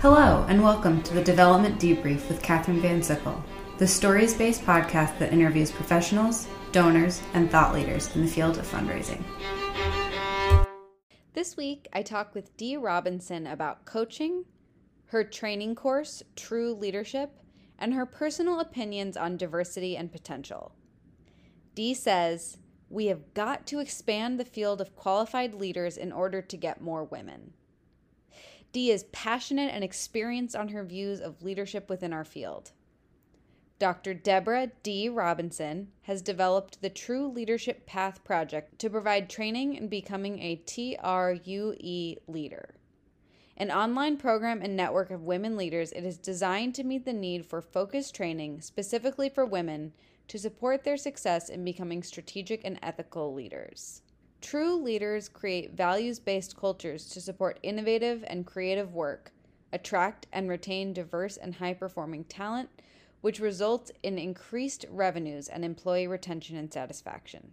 Hello, and welcome to the Development Debrief with Katherine Van Sickle, the stories based podcast that interviews professionals, donors, and thought leaders in the field of fundraising. This week, I talk with Dee Robinson about coaching, her training course, True Leadership, and her personal opinions on diversity and potential. Dee says, We have got to expand the field of qualified leaders in order to get more women. Dee is passionate and experienced on her views of leadership within our field. Dr. Deborah Dee Robinson has developed the True Leadership Path Project to provide training in becoming a TRUE leader. An online program and network of women leaders, it is designed to meet the need for focused training specifically for women to support their success in becoming strategic and ethical leaders. True leaders create values based cultures to support innovative and creative work, attract and retain diverse and high performing talent, which results in increased revenues and employee retention and satisfaction.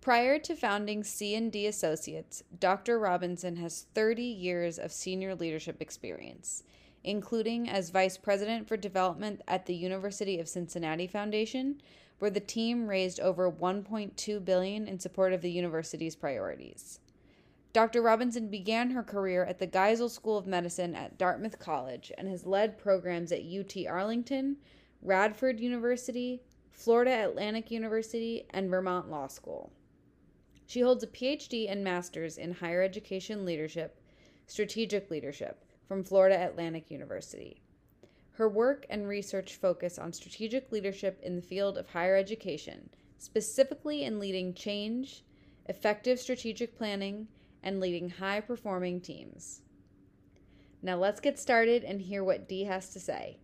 Prior to founding C&D Associates, Dr. Robinson has 30 years of senior leadership experience, including as Vice President for Development at the University of Cincinnati Foundation, where the team raised over 1.2 billion in support of the university's priorities. Dr. Robinson began her career at the Geisel School of Medicine at Dartmouth College and has led programs at UT Arlington, Radford University, Florida Atlantic University, and Vermont Law School. She holds a PhD and master's in higher education leadership, strategic leadership from Florida Atlantic University. Her work and research focus on strategic leadership in the field of higher education, specifically in leading change, effective strategic planning, and leading high performing teams. Now let's get started and hear what Dee has to say.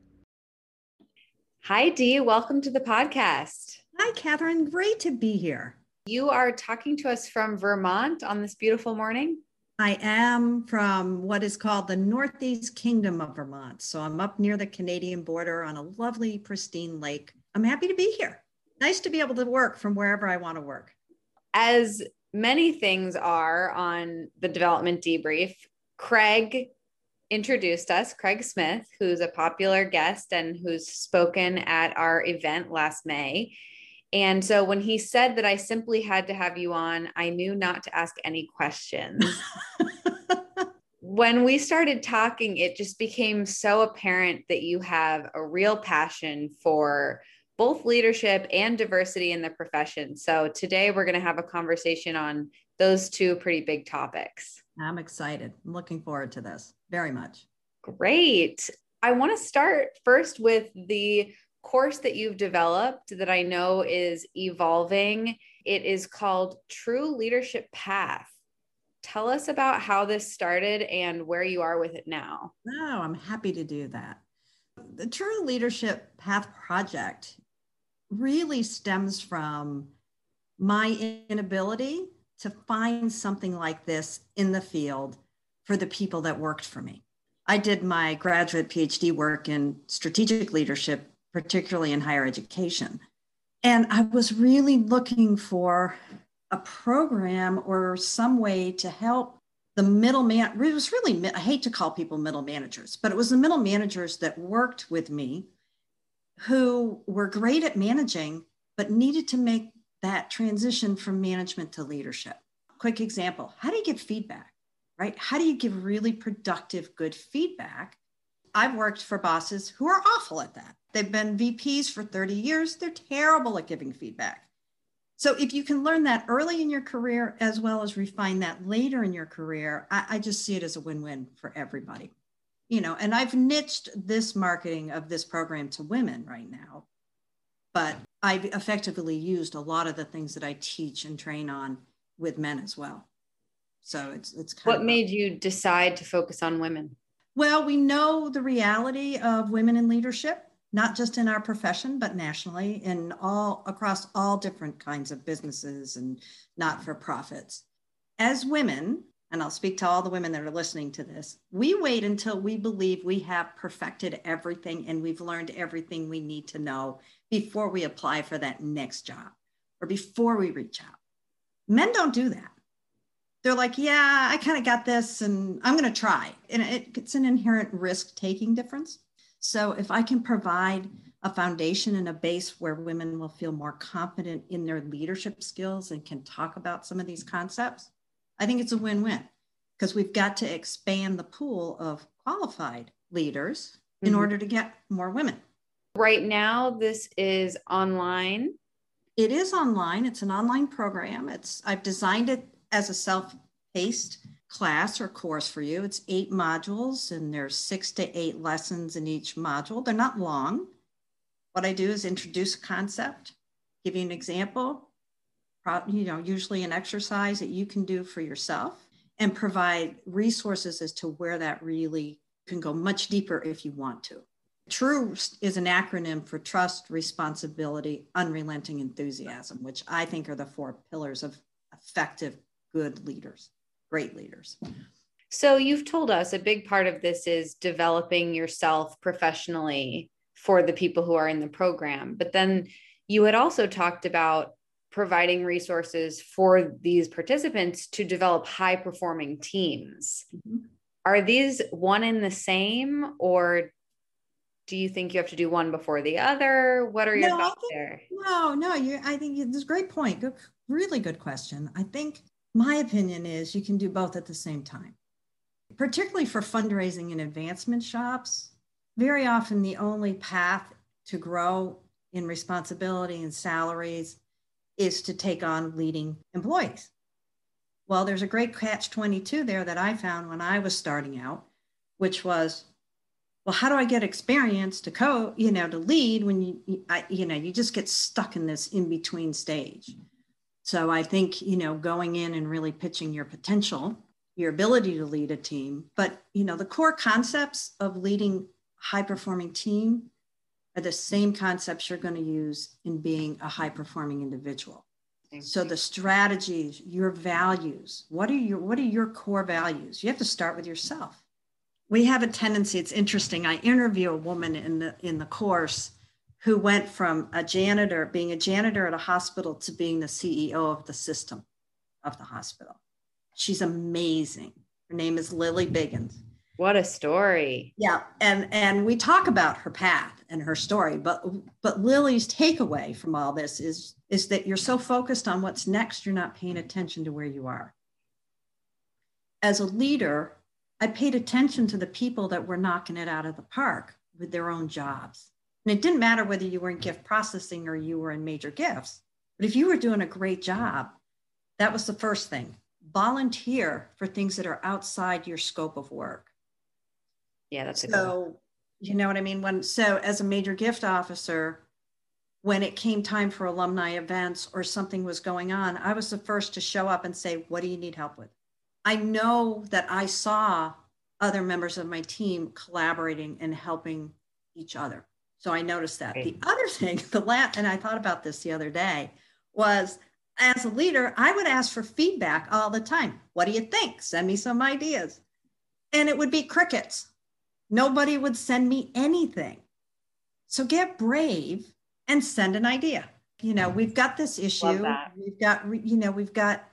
Hi, Dee. Welcome to the podcast. Hi, Catherine. Great to be here. You are talking to us from Vermont on this beautiful morning. I am from what is called the Northeast Kingdom of Vermont. So I'm up near the Canadian border on a lovely, pristine lake. I'm happy to be here. Nice to be able to work from wherever I want to work. As many things are on the development debrief, Craig introduced us, Craig Smith, who's a popular guest and who's spoken at our event last May. And so when he said that I simply had to have you on, I knew not to ask any questions. when we started talking, it just became so apparent that you have a real passion for both leadership and diversity in the profession. So today we're going to have a conversation on those two pretty big topics. I'm excited. I'm looking forward to this very much. Great. I want to start first with the course that you've developed that I know is evolving. It is called True Leadership Path. Tell us about how this started and where you are with it now. Oh, I'm happy to do that. The True Leadership Path project really stems from my inability to find something like this in the field for the people that worked for me. I did my graduate PhD work in strategic leadership particularly in higher education. And I was really looking for a program or some way to help the middle man. It was really, I hate to call people middle managers, but it was the middle managers that worked with me who were great at managing, but needed to make that transition from management to leadership. Quick example how do you give feedback, right? How do you give really productive, good feedback? I've worked for bosses who are awful at that. They've been VPs for 30 years. They're terrible at giving feedback. So if you can learn that early in your career as well as refine that later in your career, I, I just see it as a win-win for everybody. You know, and I've niched this marketing of this program to women right now, but I've effectively used a lot of the things that I teach and train on with men as well. So it's it's kind of what made you decide to focus on women? Well, we know the reality of women in leadership not just in our profession, but nationally in all across all different kinds of businesses and not for profits. As women, and I'll speak to all the women that are listening to this, we wait until we believe we have perfected everything and we've learned everything we need to know before we apply for that next job or before we reach out. Men don't do that. They're like, yeah, I kind of got this and I'm going to try. And it, it's an inherent risk taking difference. So if I can provide a foundation and a base where women will feel more confident in their leadership skills and can talk about some of these concepts, I think it's a win win because we've got to expand the pool of qualified leaders in mm-hmm. order to get more women. Right now, this is online. It is online. It's an online program. It's I've designed it as a self-paced class or course for you. It's eight modules and there's six to eight lessons in each module. They're not long. What I do is introduce a concept, give you an example, you know, usually an exercise that you can do for yourself and provide resources as to where that really can go much deeper if you want to. TRUE is an acronym for trust, responsibility, unrelenting enthusiasm, which I think are the four pillars of effective, good leaders, great leaders. So, you've told us a big part of this is developing yourself professionally for the people who are in the program. But then you had also talked about providing resources for these participants to develop high performing teams. Mm-hmm. Are these one in the same, or do you think you have to do one before the other? What are your no, thoughts think, there? No, no, you. I think it's a great point. Good, really good question. I think my opinion is you can do both at the same time, particularly for fundraising and advancement shops very often the only path to grow in responsibility and salaries is to take on leading employees. Well, there's a great catch 22 there that I found when I was starting out, which was, well, how do I get experience to co, you know, to lead when you, I, you know, you just get stuck in this in between stage. So I think, you know, going in and really pitching your potential, your ability to lead a team, but, you know, the core concepts of leading high performing team are the same concepts you're going to use in being a high performing individual. So the strategies, your values, what are your what are your core values? You have to start with yourself. We have a tendency, it's interesting. I interview a woman in the in the course who went from a janitor, being a janitor at a hospital to being the CEO of the system of the hospital. She's amazing. Her name is Lily Biggins. What a story. Yeah, and and we talk about her path and her story, but but Lily's takeaway from all this is is that you're so focused on what's next, you're not paying attention to where you are. As a leader, I paid attention to the people that were knocking it out of the park with their own jobs. And it didn't matter whether you were in gift processing or you were in major gifts. But if you were doing a great job, that was the first thing. Volunteer for things that are outside your scope of work. Yeah, that's a so. You know what I mean? When so as a major gift officer, when it came time for alumni events or something was going on, I was the first to show up and say, "What do you need help with?" I know that I saw other members of my team collaborating and helping each other. So I noticed that. The other thing, the last, and I thought about this the other day, was as a leader, I would ask for feedback all the time. What do you think? Send me some ideas. And it would be crickets. Nobody would send me anything. So get brave and send an idea. You know, we've got this issue. We've got, you know, we've got,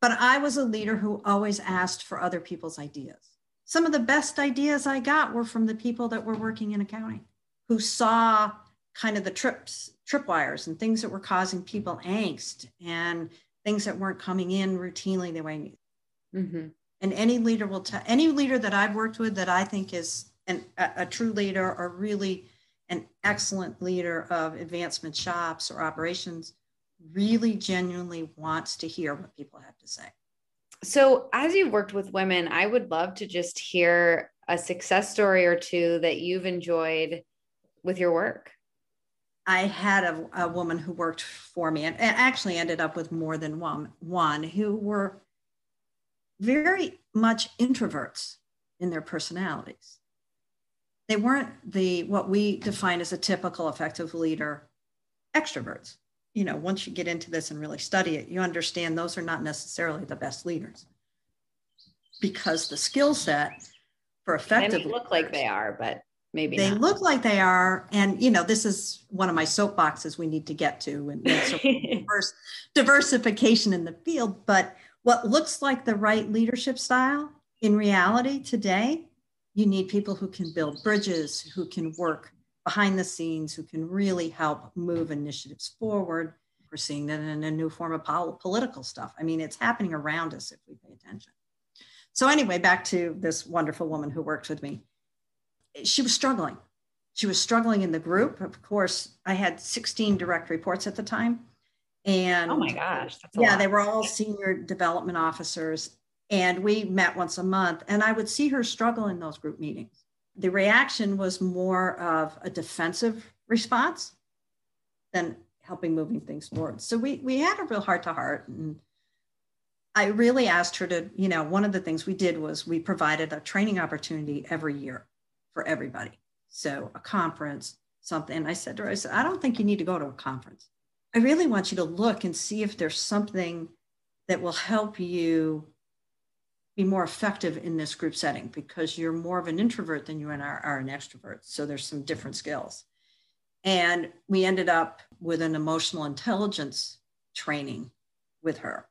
but I was a leader who always asked for other people's ideas. Some of the best ideas I got were from the people that were working in accounting who saw kind of the trips, tripwires and things that were causing people angst and things that weren't coming in routinely the way mm-hmm and any leader will tell any leader that I've worked with that I think is an, a, a true leader or really an excellent leader of advancement shops or operations really genuinely wants to hear what people have to say. So, as you've worked with women, I would love to just hear a success story or two that you've enjoyed with your work. I had a, a woman who worked for me and actually ended up with more than one, one who were very much introverts in their personalities. They weren't the what we define as a typical effective leader extroverts. You know, once you get into this and really study it, you understand those are not necessarily the best leaders because the skill set for effective they look like they are, but maybe they not. look like they are. And you know, this is one of my soapboxes we need to get to and diverse, diversification in the field. But what looks like the right leadership style in reality today you need people who can build bridges who can work behind the scenes who can really help move initiatives forward we're seeing that in a new form of political stuff i mean it's happening around us if we pay attention so anyway back to this wonderful woman who worked with me she was struggling she was struggling in the group of course i had 16 direct reports at the time and oh my gosh, yeah, lot. they were all senior development officers. And we met once a month, and I would see her struggle in those group meetings. The reaction was more of a defensive response than helping moving things forward. So we we had a real heart to heart and I really asked her to, you know, one of the things we did was we provided a training opportunity every year for everybody. So a conference, something. I said to her, I said, I don't think you need to go to a conference. I really want you to look and see if there's something that will help you be more effective in this group setting because you're more of an introvert than you and are, are an extrovert. So there's some different skills. And we ended up with an emotional intelligence training with her.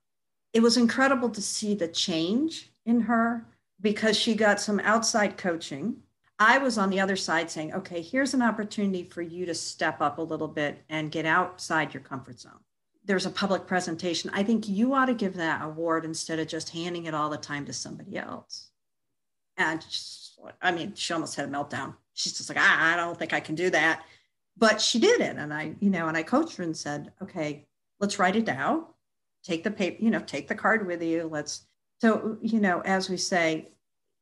It was incredible to see the change in her because she got some outside coaching I was on the other side saying, okay, here's an opportunity for you to step up a little bit and get outside your comfort zone. There's a public presentation. I think you ought to give that award instead of just handing it all the time to somebody else. And just, I mean, she almost had a meltdown. She's just like, ah, I don't think I can do that. But she did it. And I, you know, and I coached her and said, okay, let's write it down. Take the paper, you know, take the card with you. Let's, so, you know, as we say,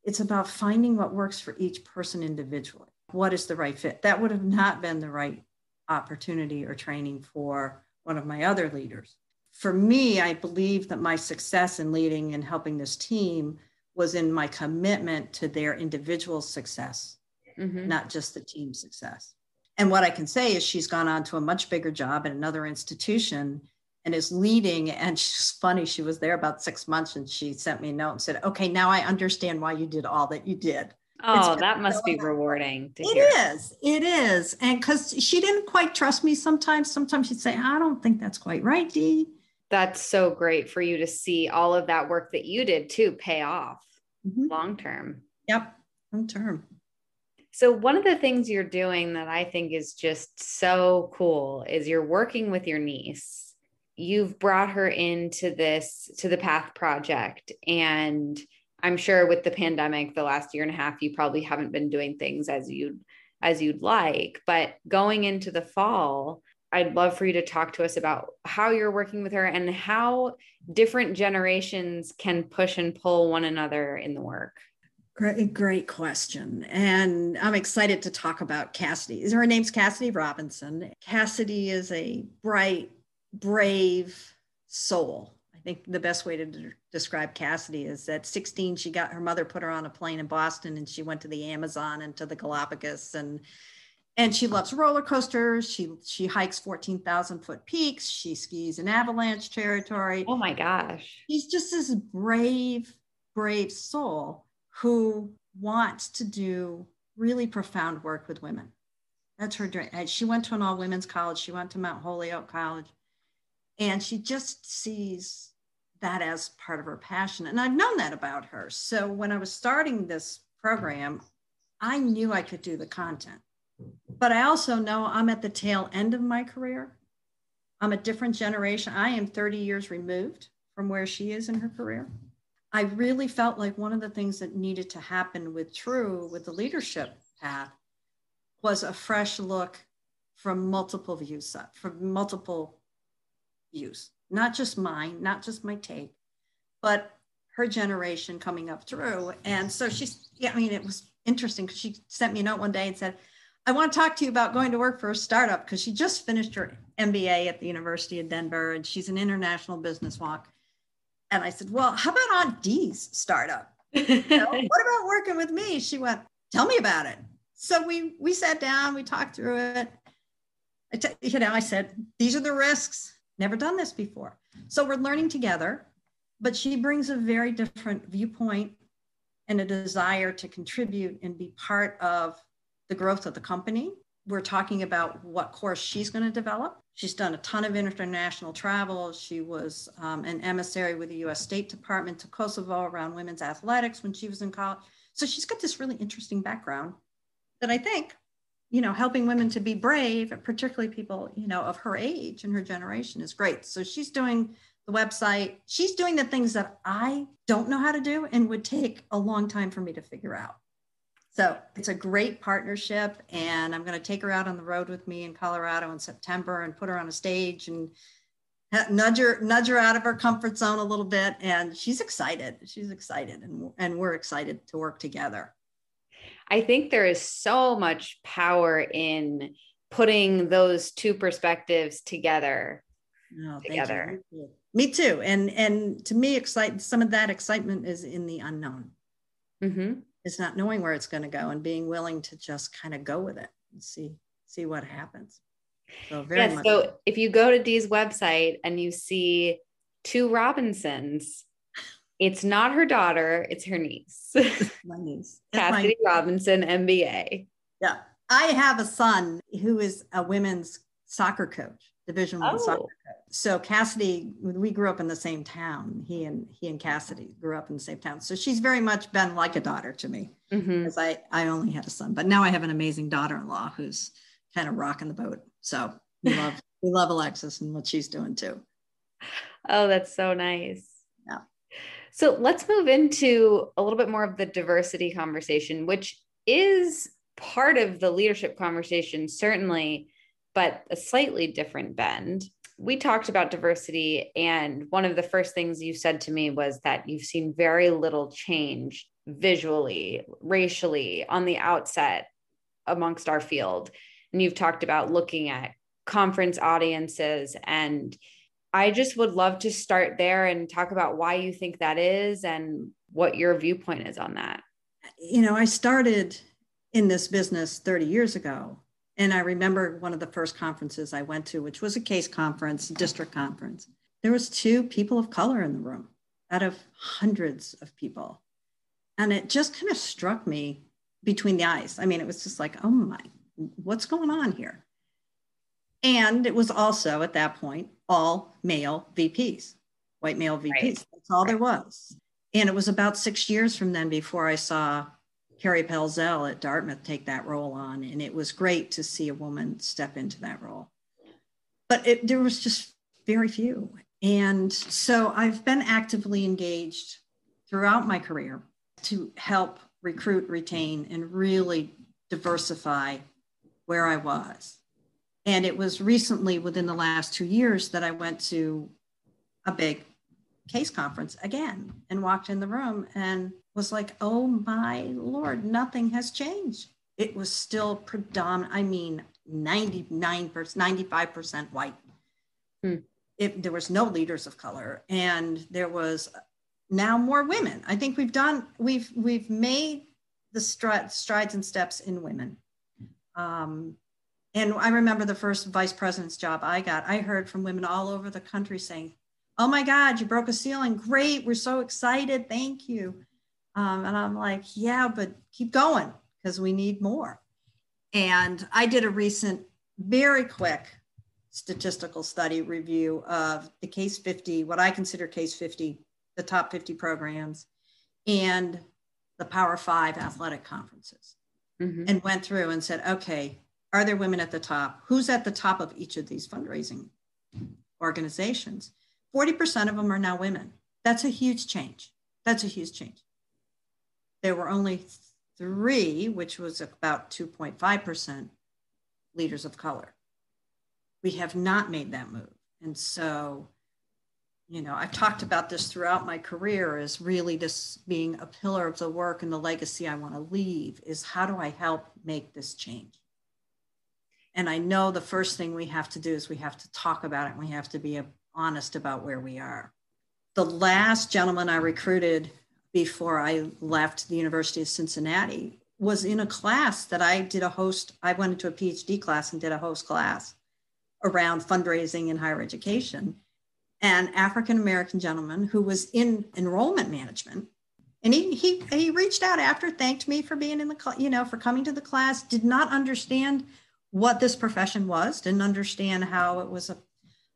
it's about finding what works for each person individually. What is the right fit? That would have not been the right opportunity or training for one of my other leaders. For me, I believe that my success in leading and helping this team was in my commitment to their individual success, mm-hmm. not just the team success. And what I can say is she's gone on to a much bigger job at another institution and is leading. And she's funny. She was there about six months and she sent me a note and said, okay, now I understand why you did all that you did. Oh, that must be rewarding. To it hear. is. It is. And because she didn't quite trust me sometimes, sometimes she'd say, I don't think that's quite right, Dee. That's so great for you to see all of that work that you did too pay off mm-hmm. long term. Yep, long term. So, one of the things you're doing that I think is just so cool is you're working with your niece you've brought her into this to the path project and i'm sure with the pandemic the last year and a half you probably haven't been doing things as you'd as you'd like but going into the fall i'd love for you to talk to us about how you're working with her and how different generations can push and pull one another in the work Great, great question. And I'm excited to talk about Cassidy. Her name's Cassidy Robinson. Cassidy is a bright, brave soul. I think the best way to de- describe Cassidy is that 16, she got her mother put her on a plane in Boston and she went to the Amazon and to the Galapagos and and she loves roller coasters. She she hikes 14,000 foot peaks. She skis in avalanche territory. Oh my gosh. She's just this brave, brave soul who wants to do really profound work with women. That's her dream. She went to an all women's college. She went to Mount Holyoke College. And she just sees that as part of her passion. And I've known that about her. So when I was starting this program, I knew I could do the content. But I also know I'm at the tail end of my career. I'm a different generation. I am 30 years removed from where she is in her career. I really felt like one of the things that needed to happen with True, with the leadership path, was a fresh look from multiple views, from multiple views, not just mine, not just my take, but her generation coming up through. And so she's, yeah, I mean, it was interesting because she sent me a note one day and said, I want to talk to you about going to work for a startup because she just finished her MBA at the University of Denver and she's an international business walk. And I said, Well, how about Aunt Dee's startup? You know, what about working with me? She went, Tell me about it. So we we sat down, we talked through it. I t- you know, I said, These are the risks never done this before. So we're learning together, but she brings a very different viewpoint and a desire to contribute and be part of the growth of the company we're talking about what course she's going to develop. She's done a ton of international travel. She was um, an emissary with the US State Department to Kosovo around women's athletics when she was in college. So she's got this really interesting background that I think, you know, helping women to be brave, particularly people, you know, of her age and her generation is great. So she's doing the website. She's doing the things that I don't know how to do and would take a long time for me to figure out. So it's a great partnership, and I'm going to take her out on the road with me in Colorado in September and put her on a stage and nudge her nudge her out of her comfort zone a little bit. And she's excited. She's excited, and and we're excited to work together. I think there is so much power in putting those two perspectives together. Oh, together. Me too. And and to me, excite some of that excitement is in the unknown. Mm-hmm is not knowing where it's going to go and being willing to just kind of go with it and see see what happens. So very yes, much. So if you go to Dee's website and you see two Robinsons, it's not her daughter, it's her niece. my niece. Cassidy my- Robinson, MBA. Yeah. I have a son who is a women's soccer coach, division one oh. soccer coach so Cassidy, we grew up in the same town. He and he and Cassidy grew up in the same town. So she's very much been like a daughter to me, mm-hmm. because I I only had a son, but now I have an amazing daughter-in-law who's kind of rocking the boat. So we love we love Alexis and what she's doing too. Oh, that's so nice. So let's move into a little bit more of the diversity conversation, which is part of the leadership conversation, certainly, but a slightly different bend we talked about diversity, and one of the first things you said to me was that you've seen very little change visually, racially on the outset amongst our field. And you've talked about looking at conference audiences. And I just would love to start there and talk about why you think that is and what your viewpoint is on that. You know, I started in this business 30 years ago and I remember one of the first conferences I went to, which was a CASE conference, district conference. There was two people of color in the room out of hundreds of people. And it just kind of struck me between the eyes. I mean, it was just like, oh my, what's going on here? And it was also at that point all male VPs, white male VPs. Right. That's all right. there was. And it was about six years from then before I saw Carrie Pelzel at Dartmouth take that role on. And it was great to see a woman step into that role. But it, there was just very few. And so I've been actively engaged throughout my career to help recruit, retain, and really diversify where I was. And it was recently within the last two years that I went to a big CASE conference again and walked in the room and was like, oh my Lord, nothing has changed. It was still predominant, I mean, 99%, 95% white. Hmm. It, there was no leaders of color and there was now more women. I think we've done, we've, we've made the stri- strides and steps in women. Um, and I remember the first vice president's job I got, I heard from women all over the country saying, Oh my God, you broke a ceiling. Great. We're so excited. Thank you. Um, and I'm like, yeah, but keep going because we need more. And I did a recent, very quick statistical study review of the CASE 50, what I consider CASE 50, the top 50 programs, and the Power Five athletic conferences, mm-hmm. and went through and said, okay, are there women at the top? Who's at the top of each of these fundraising organizations? 40% of them are now women. That's a huge change. That's a huge change there were only three, which was about 2.5% leaders of color. We have not made that move. And so, you know, I've talked about this throughout my career as really this being a pillar of the work and the legacy I want to leave is how do I help make this change? And I know the first thing we have to do is we have to talk about it and we have to be honest about where we are. The last gentleman I recruited before I left the University of Cincinnati was in a class that I did a host. I went into a PhD class and did a host class around fundraising in higher education. An African American gentleman who was in enrollment management. And he, he, he reached out after, thanked me for being in the, you know, for coming to the class, did not understand what this profession was, didn't understand how it was a,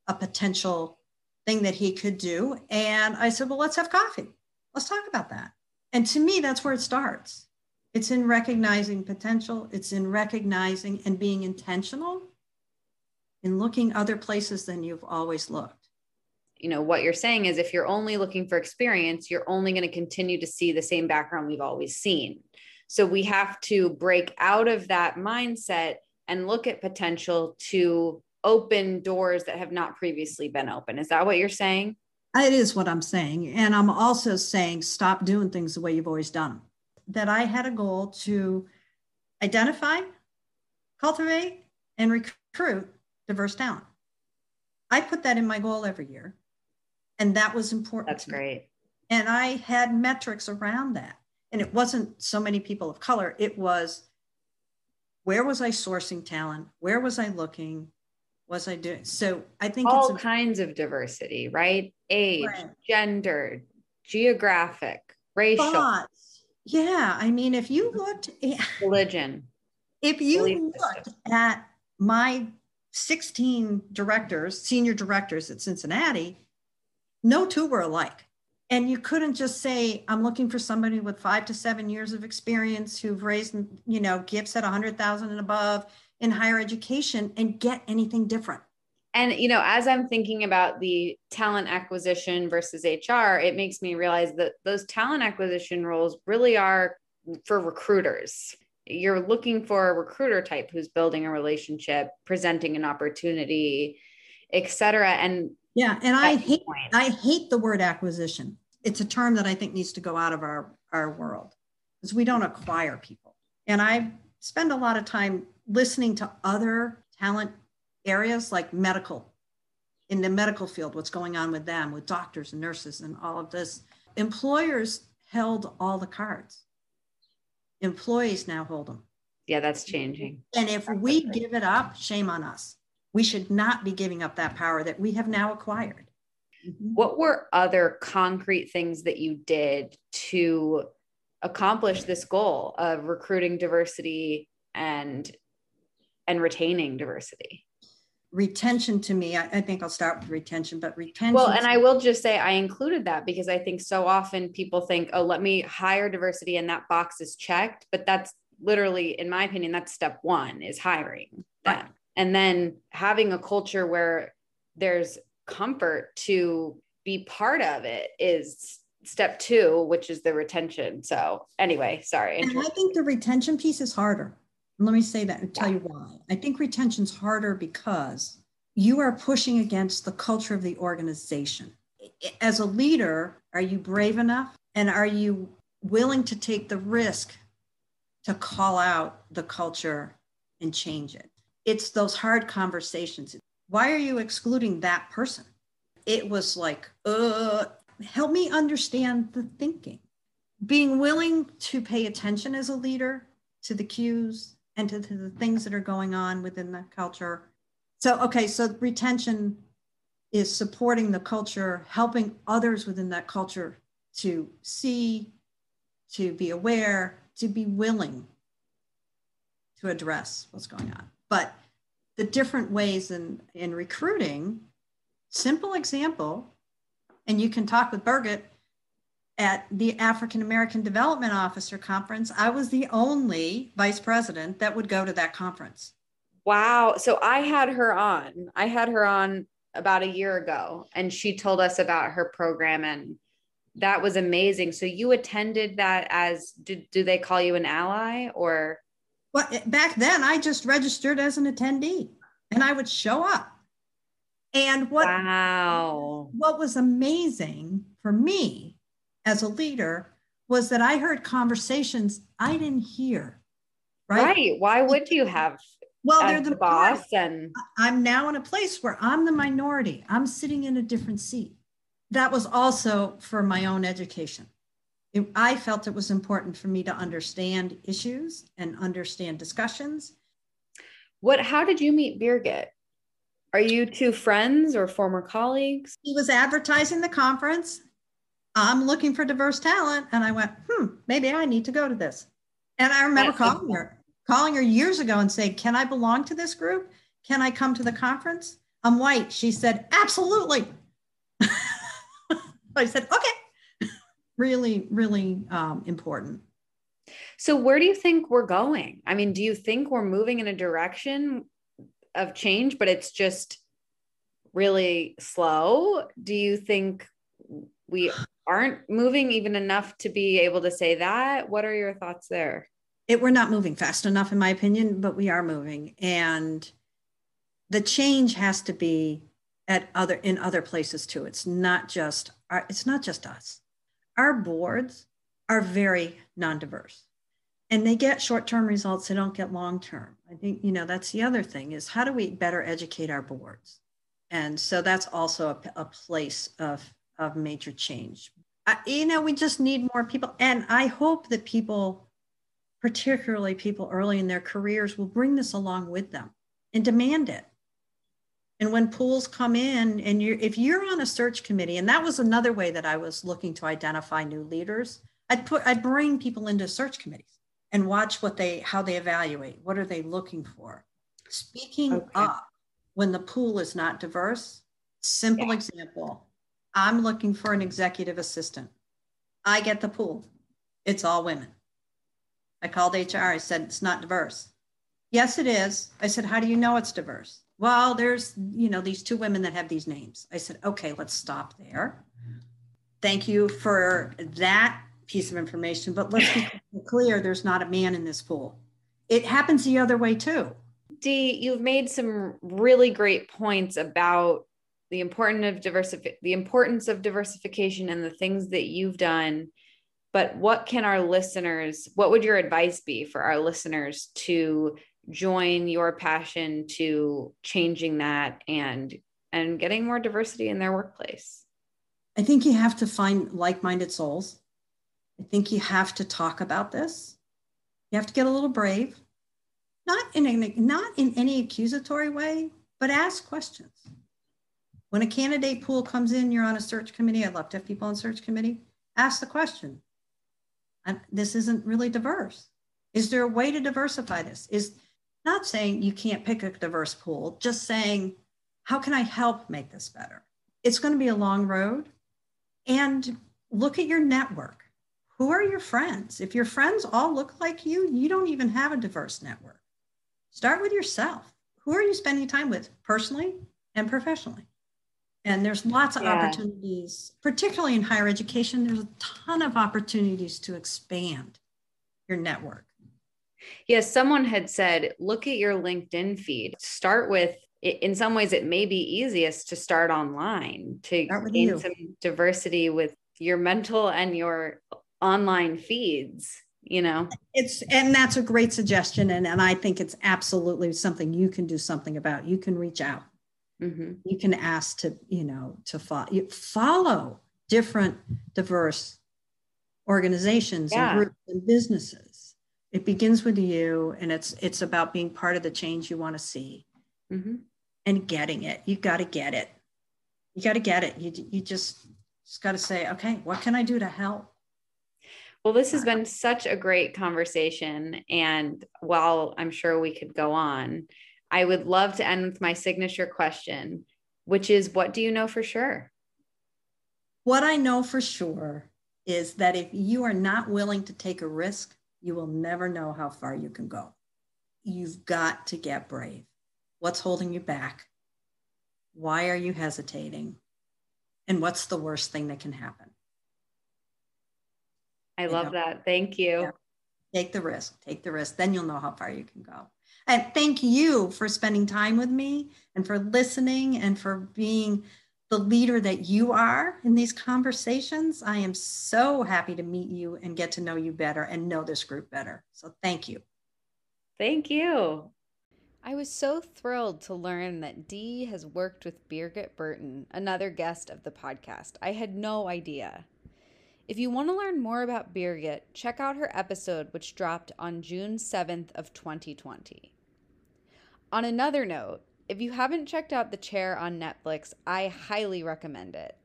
a potential thing that he could do. And I said, well, let's have coffee. Let's talk about that. And to me, that's where it starts. It's in recognizing potential, it's in recognizing and being intentional in looking other places than you've always looked. You know, what you're saying is if you're only looking for experience, you're only going to continue to see the same background we've always seen. So we have to break out of that mindset and look at potential to open doors that have not previously been open. Is that what you're saying? It is what I'm saying. And I'm also saying stop doing things the way you've always done them. That I had a goal to identify, cultivate, and recruit diverse talent. I put that in my goal every year. And that was important. That's great. And I had metrics around that. And it wasn't so many people of color, it was where was I sourcing talent? Where was I looking? Was I doing? So I think it's all kinds of diversity, right? Age, right. gender, geographic, racial. Thoughts. Yeah. I mean, if you looked at religion, if you looked system. at my 16 directors, senior directors at Cincinnati, no two were alike. And you couldn't just say, I'm looking for somebody with five to seven years of experience who've raised, you know, gifts at 100,000 and above in higher education and get anything different. And, you know, as I'm thinking about the talent acquisition versus HR, it makes me realize that those talent acquisition roles really are for recruiters you're looking for a recruiter type who's building a relationship, presenting an opportunity, et cetera And yeah, and I hate point. I hate the word acquisition. It's a term that I think needs to go out of our our world because we don't acquire people. And I spend a lot of time listening to other talent areas like medical in the medical field what's going on with them with doctors and nurses and all of this employers held all the cards Employees now hold them. Yeah, that's changing. And if we give it up, shame on us. We should not be giving up that power that we have now acquired. Mm-hmm. What were other concrete things that you did to accomplish this goal of recruiting diversity and and retaining diversity? retention to me I, I, think i'll start with retention but retention well and i will just say i included that because i think so often people think oh let me hire diversity and that box is checked but that's literally in my opinion that's step one is hiring them right. And then having a culture where there's comfort to be part of it is step two which is the retention so anyway sorry and i think the retention piece is harder let me say that and tell you why. I think retention's harder because you are pushing against the culture of the organization. As a leader, are you brave enough and are you willing to take the risk to call out the culture and change it? It's those hard conversations. Why are you excluding that person? It was like, uh, help me understand the thinking. Being willing to pay attention as a leader to the cues, and to, to the things that are going on within the culture. So, okay, so retention is supporting the culture, helping others within that culture to see, to be aware, to be willing to address what's going on. But the different ways in, in recruiting, simple example, and you can talk with Birgit at the African American Development Officer Conference, I was the only vice president that would go to that conference. Wow. So I had her on. I had her on about a year ago, and she told us about her program, and that was amazing. So you attended that as do, do they call you an ally or? Well, eh, back then I just registered as an attendee and I would show up. And what wow. what was amazing for me as a leader was that I heard conversations I didn't hear. Right. right. Why would you have? Well, they're the boss, and I'm now in a place where I'm the minority. I'm sitting in a different seat. That was also for my own education. It, I felt it was important for me to understand issues and understand discussions. What? How did you meet Birgit? Are you two friends or former colleagues? He was advertising the conference I'm looking for diverse talent. And I went, hmm, maybe I need to go to this. And I remember That's calling her. calling her years ago and saying, Can I belong to this group? Can I come to the conference? I'm white. She said, Absolutely. I said, Okay. Really, really um, important. So, where do you think we're going? I mean, do you think we're moving in a direction of change, but it's just really slow? Do you think we aren't moving even enough to be able to say that? What are your thoughts there? It, we're not moving fast enough, in my opinion, but we are moving. And the change has to be at other in other places too. It's not just our, it's not just us. Our boards are very non-diverse and they get short-term results they don't get long-term. I think you know that's the other thing is how do we better educate our boards? And so that's also a, a place of of major change. I, you know we just need more people and i hope that people particularly people early in their careers will bring this along with them and demand it and when pools come in and you're if you're on a search committee and that was another way that i was looking to identify new leaders i'd put i'd bring people into search committees and watch what they how they evaluate. What are they looking for? Speaking okay. up when the pool is not diverse. Simple yeah. example. I'm looking for an executive assistant. I get the pool. It's all women. I called hr i said it's not diverse. Yes it is. I said how do you know it's diverse well there's you know these two women that have these names i said okay let's stop there thank you for that piece of information, but let's be clear there's not a man in this pool. It happens the other way too. Dee, you've made some really great points about the importance of diversif- the importance of diversification and the things that you've done. But what can our listeners, what would your advice be for our listeners to join your passion to changing that and and getting more diversity in their workplace? I think you have to find like-minded souls I think you have to talk about this. You have to get a little brave, not in, a, not in any accusatory way, but ask questions. When a candidate pool comes in, you're on a search committee. I love to have people on search committee. Ask the question. this isn't really diverse. Is there a way to diversify this? Is not saying you can't pick a diverse pool, just saying, how can I help make this better? It's going to be a long road. And look at your network who are your friends? If your friends all look like you, you don't even have a diverse network. Start with yourself. Who are you spending time with personally and professionally? And there's lots of yeah. opportunities, particularly in higher education. There's a ton of opportunities to expand your network. Yes, someone had said, look at your LinkedIn feed. Start with, in some ways, it may be easiest to start online to gain you. some diversity with your mental and your online feeds you know it's and that's a great suggestion and, and i think it's absolutely something you can do something about you can reach out mm-hmm. you can ask to you know to follow, follow different diverse organizations yeah. and groups and businesses it begins with you and it's it's about being part of the change you want to see mm-hmm. and getting it you got to get it you got to get it you, you just just got to say okay what can i do to help well, this has been such a great conversation. And while I'm sure we could go on, I would love to end with my signature question, which is what do you know for sure? What I know for sure is that if you are not willing to take a risk, you will never know how far you can go. You've got to get brave. What's holding you back? Why are you hesitating? And what's the worst thing that can happen? I love know? that. Thank you. Yeah. Take the risk. Take the risk. Then you'll know how far you can go. And thank you for spending time with me and for listening and for being the leader that you are in these conversations. I am so happy to meet you and get to know you better and know this group better. So thank you. Thank you. I was so thrilled to learn that Dee has worked with Birgit Burton, another guest of the podcast. I had no idea. If you want to learn more about Birgit, check out her episode which dropped on June 7th of 2020. On another note, if you haven't checked out The Chair on Netflix, I highly recommend it.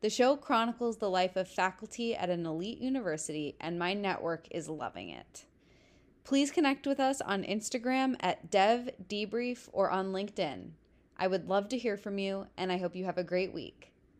The show chronicles the life of faculty at an elite university, and my network is loving it. Please connect with us on Instagram at Dev Debrief or on LinkedIn. I would love to hear from you, and I hope you have a great week.